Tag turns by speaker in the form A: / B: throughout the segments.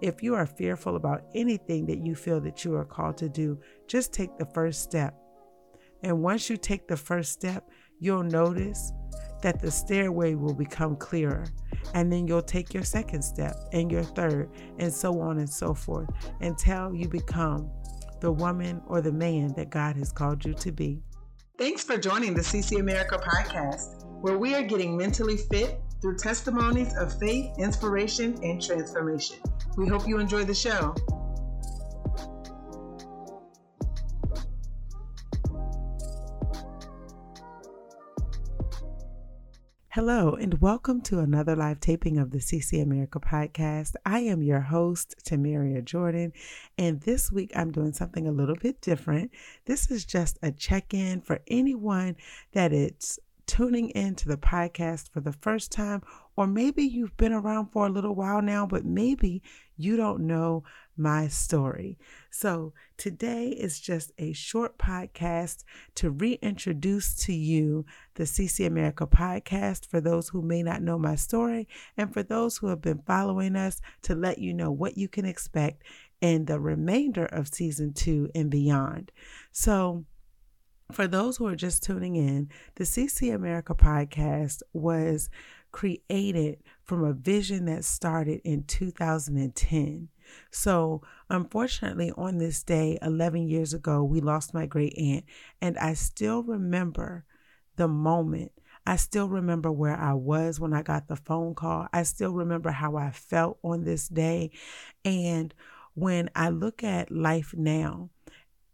A: if you are fearful about anything that you feel that you are called to do, just take the first step. And once you take the first step, you'll notice that the stairway will become clearer. And then you'll take your second step and your third, and so on and so forth, until you become the woman or the man that God has called you to be. Thanks for joining the CC America podcast, where we are getting mentally fit through testimonies of faith, inspiration, and transformation. We hope you enjoy the show. Hello, and welcome to another live taping of the CC America podcast. I am your host, Tamaria Jordan, and this week I'm doing something a little bit different. This is just a check in for anyone that it's tuning into the podcast for the first time, or maybe you've been around for a little while now, but maybe you don't know my story. So today is just a short podcast to reintroduce to you the CC America podcast for those who may not know my story, and for those who have been following us to let you know what you can expect in the remainder of season two and beyond. So, for those who are just tuning in, the CC America podcast was created from a vision that started in 2010. So, unfortunately, on this day, 11 years ago, we lost my great aunt, and I still remember the moment. I still remember where I was when I got the phone call. I still remember how I felt on this day. And when I look at life now,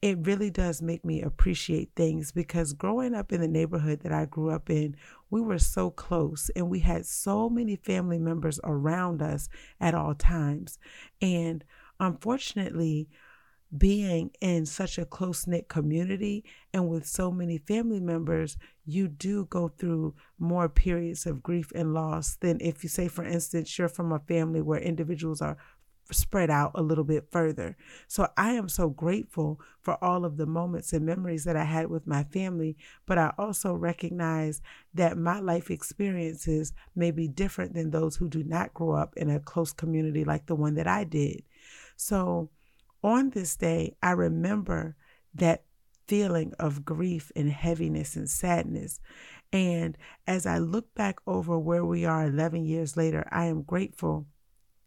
A: it really does make me appreciate things because growing up in the neighborhood that I grew up in, we were so close and we had so many family members around us at all times. And unfortunately, being in such a close knit community and with so many family members, you do go through more periods of grief and loss than if you say, for instance, you're from a family where individuals are spread out a little bit further. So I am so grateful for all of the moments and memories that I had with my family, but I also recognize that my life experiences may be different than those who do not grow up in a close community like the one that I did. So on this day, I remember that feeling of grief and heaviness and sadness. And as I look back over where we are 11 years later, I am grateful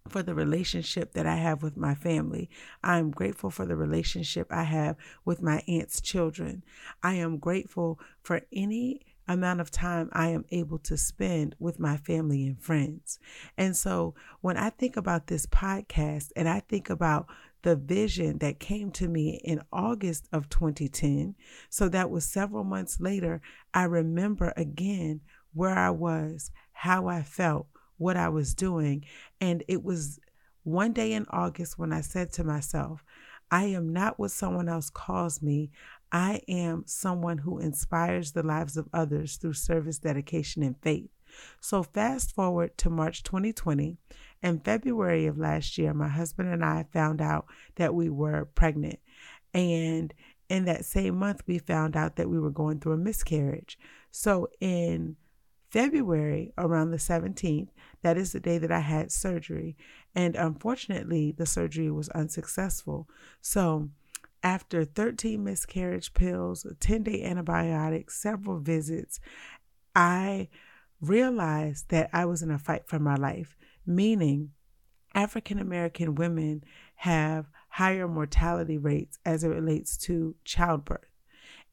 A: for the relationship that I have with my family. I am grateful for the relationship I have with my aunt's children. I am grateful for any amount of time I am able to spend with my family and friends. And so when I think about this podcast and I think about the vision that came to me in August of 2010, so that was several months later, I remember again where I was, how I felt what I was doing. And it was one day in August when I said to myself, I am not what someone else calls me. I am someone who inspires the lives of others through service, dedication, and faith. So, fast forward to March 2020. In February of last year, my husband and I found out that we were pregnant. And in that same month, we found out that we were going through a miscarriage. So, in February, around the 17th, that is the day that I had surgery. And unfortunately, the surgery was unsuccessful. So, after 13 miscarriage pills, 10 day antibiotics, several visits, I realized that I was in a fight for my life, meaning African American women have higher mortality rates as it relates to childbirth.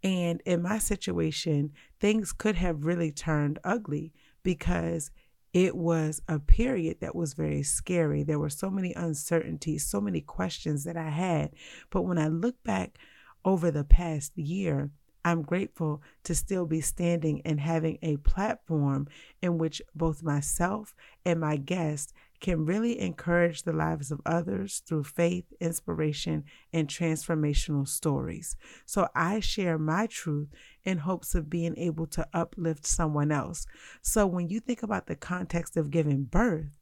A: And in my situation, things could have really turned ugly because it was a period that was very scary. There were so many uncertainties, so many questions that I had. But when I look back over the past year, I'm grateful to still be standing and having a platform in which both myself and my guests can really encourage the lives of others through faith, inspiration, and transformational stories. So I share my truth in hopes of being able to uplift someone else. So when you think about the context of giving birth,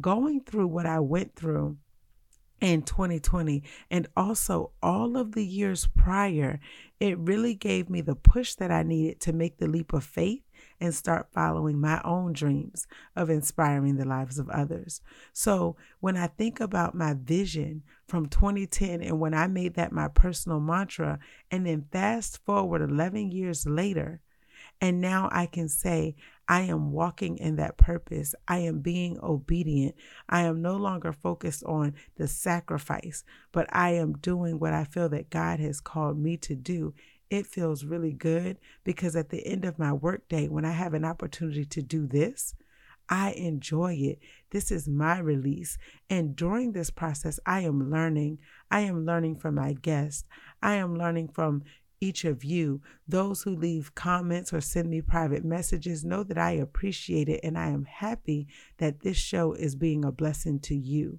A: going through what I went through in 2020 and also all of the years prior, it really gave me the push that I needed to make the leap of faith and start following my own dreams of inspiring the lives of others. So, when I think about my vision from 2010 and when I made that my personal mantra, and then fast forward 11 years later, and now I can say, I am walking in that purpose. I am being obedient. I am no longer focused on the sacrifice, but I am doing what I feel that God has called me to do. It feels really good because at the end of my workday, when I have an opportunity to do this, I enjoy it. This is my release. And during this process, I am learning. I am learning from my guests. I am learning from each of you. Those who leave comments or send me private messages know that I appreciate it and I am happy that this show is being a blessing to you.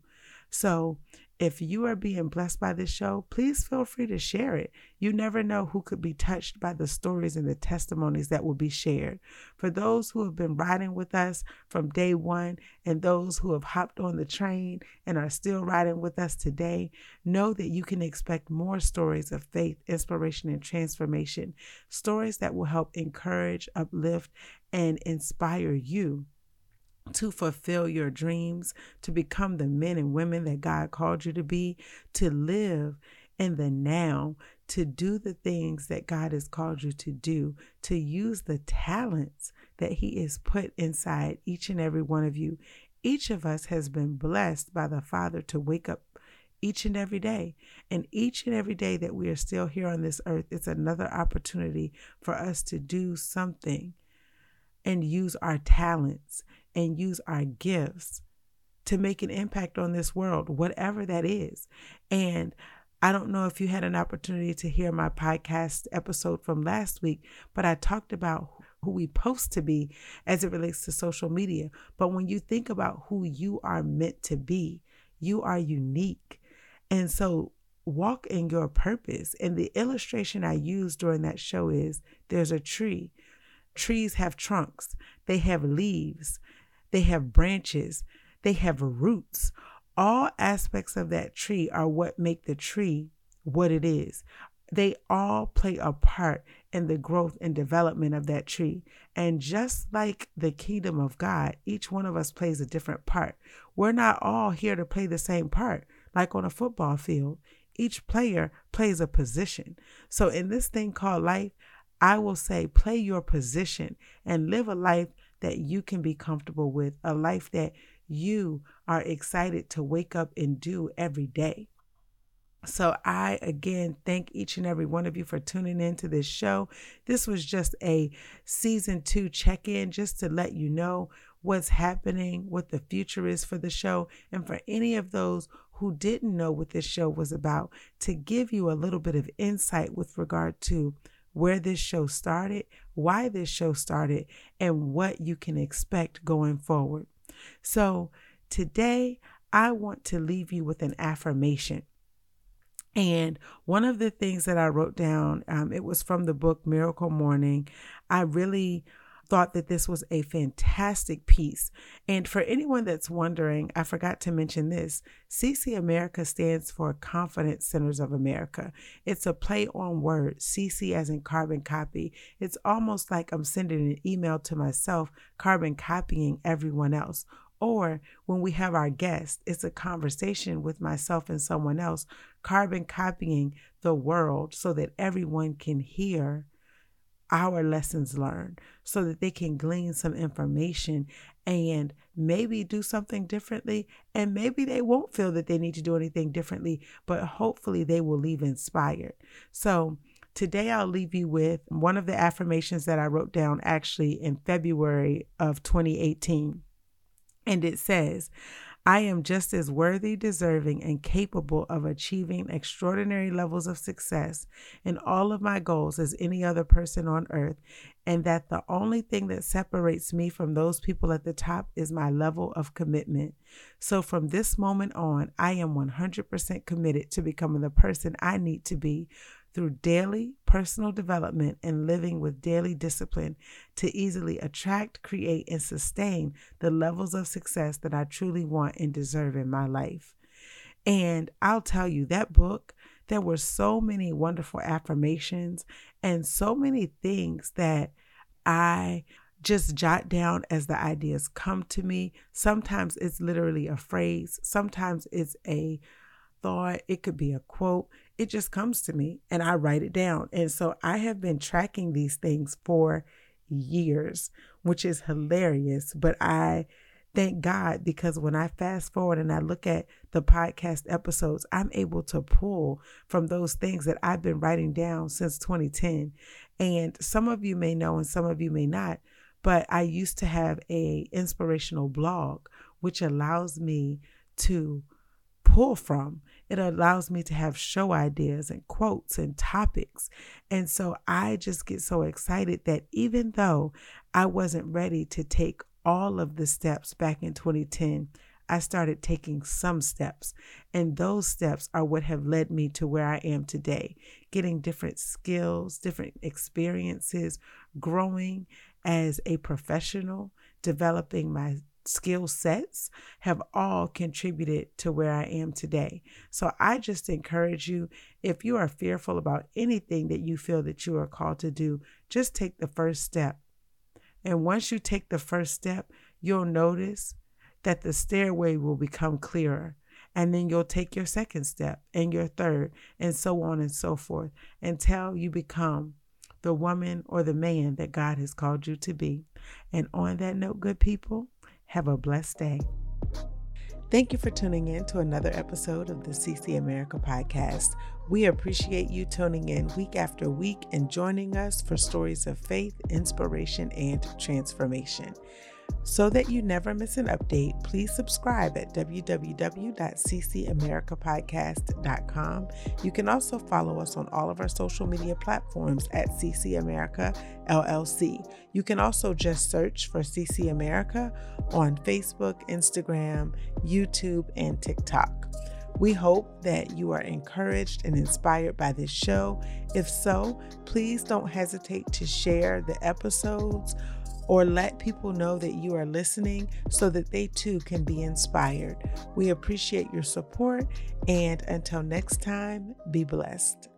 A: So, if you are being blessed by this show, please feel free to share it. You never know who could be touched by the stories and the testimonies that will be shared. For those who have been riding with us from day one and those who have hopped on the train and are still riding with us today, know that you can expect more stories of faith, inspiration, and transformation. Stories that will help encourage, uplift, and inspire you to fulfill your dreams, to become the men and women that God called you to be, to live in the now, to do the things that God has called you to do, to use the talents that He has put inside each and every one of you. Each of us has been blessed by the Father to wake up each and every day. And each and every day that we are still here on this earth, it's another opportunity for us to do something and use our talents and use our gifts to make an impact on this world, whatever that is. And I don't know if you had an opportunity to hear my podcast episode from last week, but I talked about who we post to be as it relates to social media. But when you think about who you are meant to be, you are unique. And so walk in your purpose. And the illustration I used during that show is there's a tree. Trees have trunks, they have leaves, they have branches, they have roots. All aspects of that tree are what make the tree what it is. They all play a part in the growth and development of that tree. And just like the kingdom of God, each one of us plays a different part. We're not all here to play the same part, like on a football field. Each player plays a position. So, in this thing called life, I will say, play your position and live a life that you can be comfortable with, a life that you are excited to wake up and do every day. So, I again thank each and every one of you for tuning in to this show. This was just a season two check in just to let you know what's happening, what the future is for the show, and for any of those who didn't know what this show was about, to give you a little bit of insight with regard to where this show started, why this show started, and what you can expect going forward. So, today I want to leave you with an affirmation. And one of the things that I wrote down, um, it was from the book Miracle Morning. I really thought that this was a fantastic piece. And for anyone that's wondering, I forgot to mention this CC America stands for Confidence Centers of America. It's a play on words, CC as in carbon copy. It's almost like I'm sending an email to myself, carbon copying everyone else. Or when we have our guest, it's a conversation with myself and someone else, carbon copying the world so that everyone can hear our lessons learned so that they can glean some information and maybe do something differently. And maybe they won't feel that they need to do anything differently, but hopefully they will leave inspired. So, Today, I'll leave you with one of the affirmations that I wrote down actually in February of 2018. And it says, I am just as worthy, deserving, and capable of achieving extraordinary levels of success in all of my goals as any other person on earth, and that the only thing that separates me from those people at the top is my level of commitment. So from this moment on, I am 100% committed to becoming the person I need to be through daily personal development and living with daily discipline to easily attract, create, and sustain the levels of success that I truly want and deserve in my life. And I'll tell you, that book, there were so many wonderful affirmations and so many things that I just jot down as the ideas come to me. Sometimes it's literally a phrase, sometimes it's a thought, it could be a quote. It just comes to me and I write it down. And so I have been tracking these things for years, which is hilarious. But I thank God because when I fast forward and I look at the podcast episodes, I'm able to pull from those things that I've been writing down since 2010. And some of you may know and some of you may not, but I used to have a inspirational blog which allows me to pull from. It allows me to have show ideas and quotes and topics. And so I just get so excited that even though I wasn't ready to take all of the steps back in 2010, I started taking some steps. And those steps are what have led me to where I am today, getting different skills, different experiences, growing as a professional, developing my skill sets have all contributed to where I am today. So I just encourage you if you are fearful about anything that you feel that you are called to do, just take the first step. And once you take the first step, you'll notice that the stairway will become clearer. And then you'll take your second step and your third, and so on and so forth until you become the woman or the man that God has called you to be. And on that note, good people, have a blessed day. Thank you for tuning in to another episode of the CC America podcast. We appreciate you tuning in week after week and joining us for stories of faith, inspiration, and transformation. So that you never miss an update, please subscribe at www.ccamericapodcast.com. You can also follow us on all of our social media platforms at CC America LLC. You can also just search for CC America on Facebook, Instagram, YouTube, and TikTok. We hope that you are encouraged and inspired by this show. If so, please don't hesitate to share the episodes or let people know that you are listening so that they too can be inspired. We appreciate your support, and until next time, be blessed.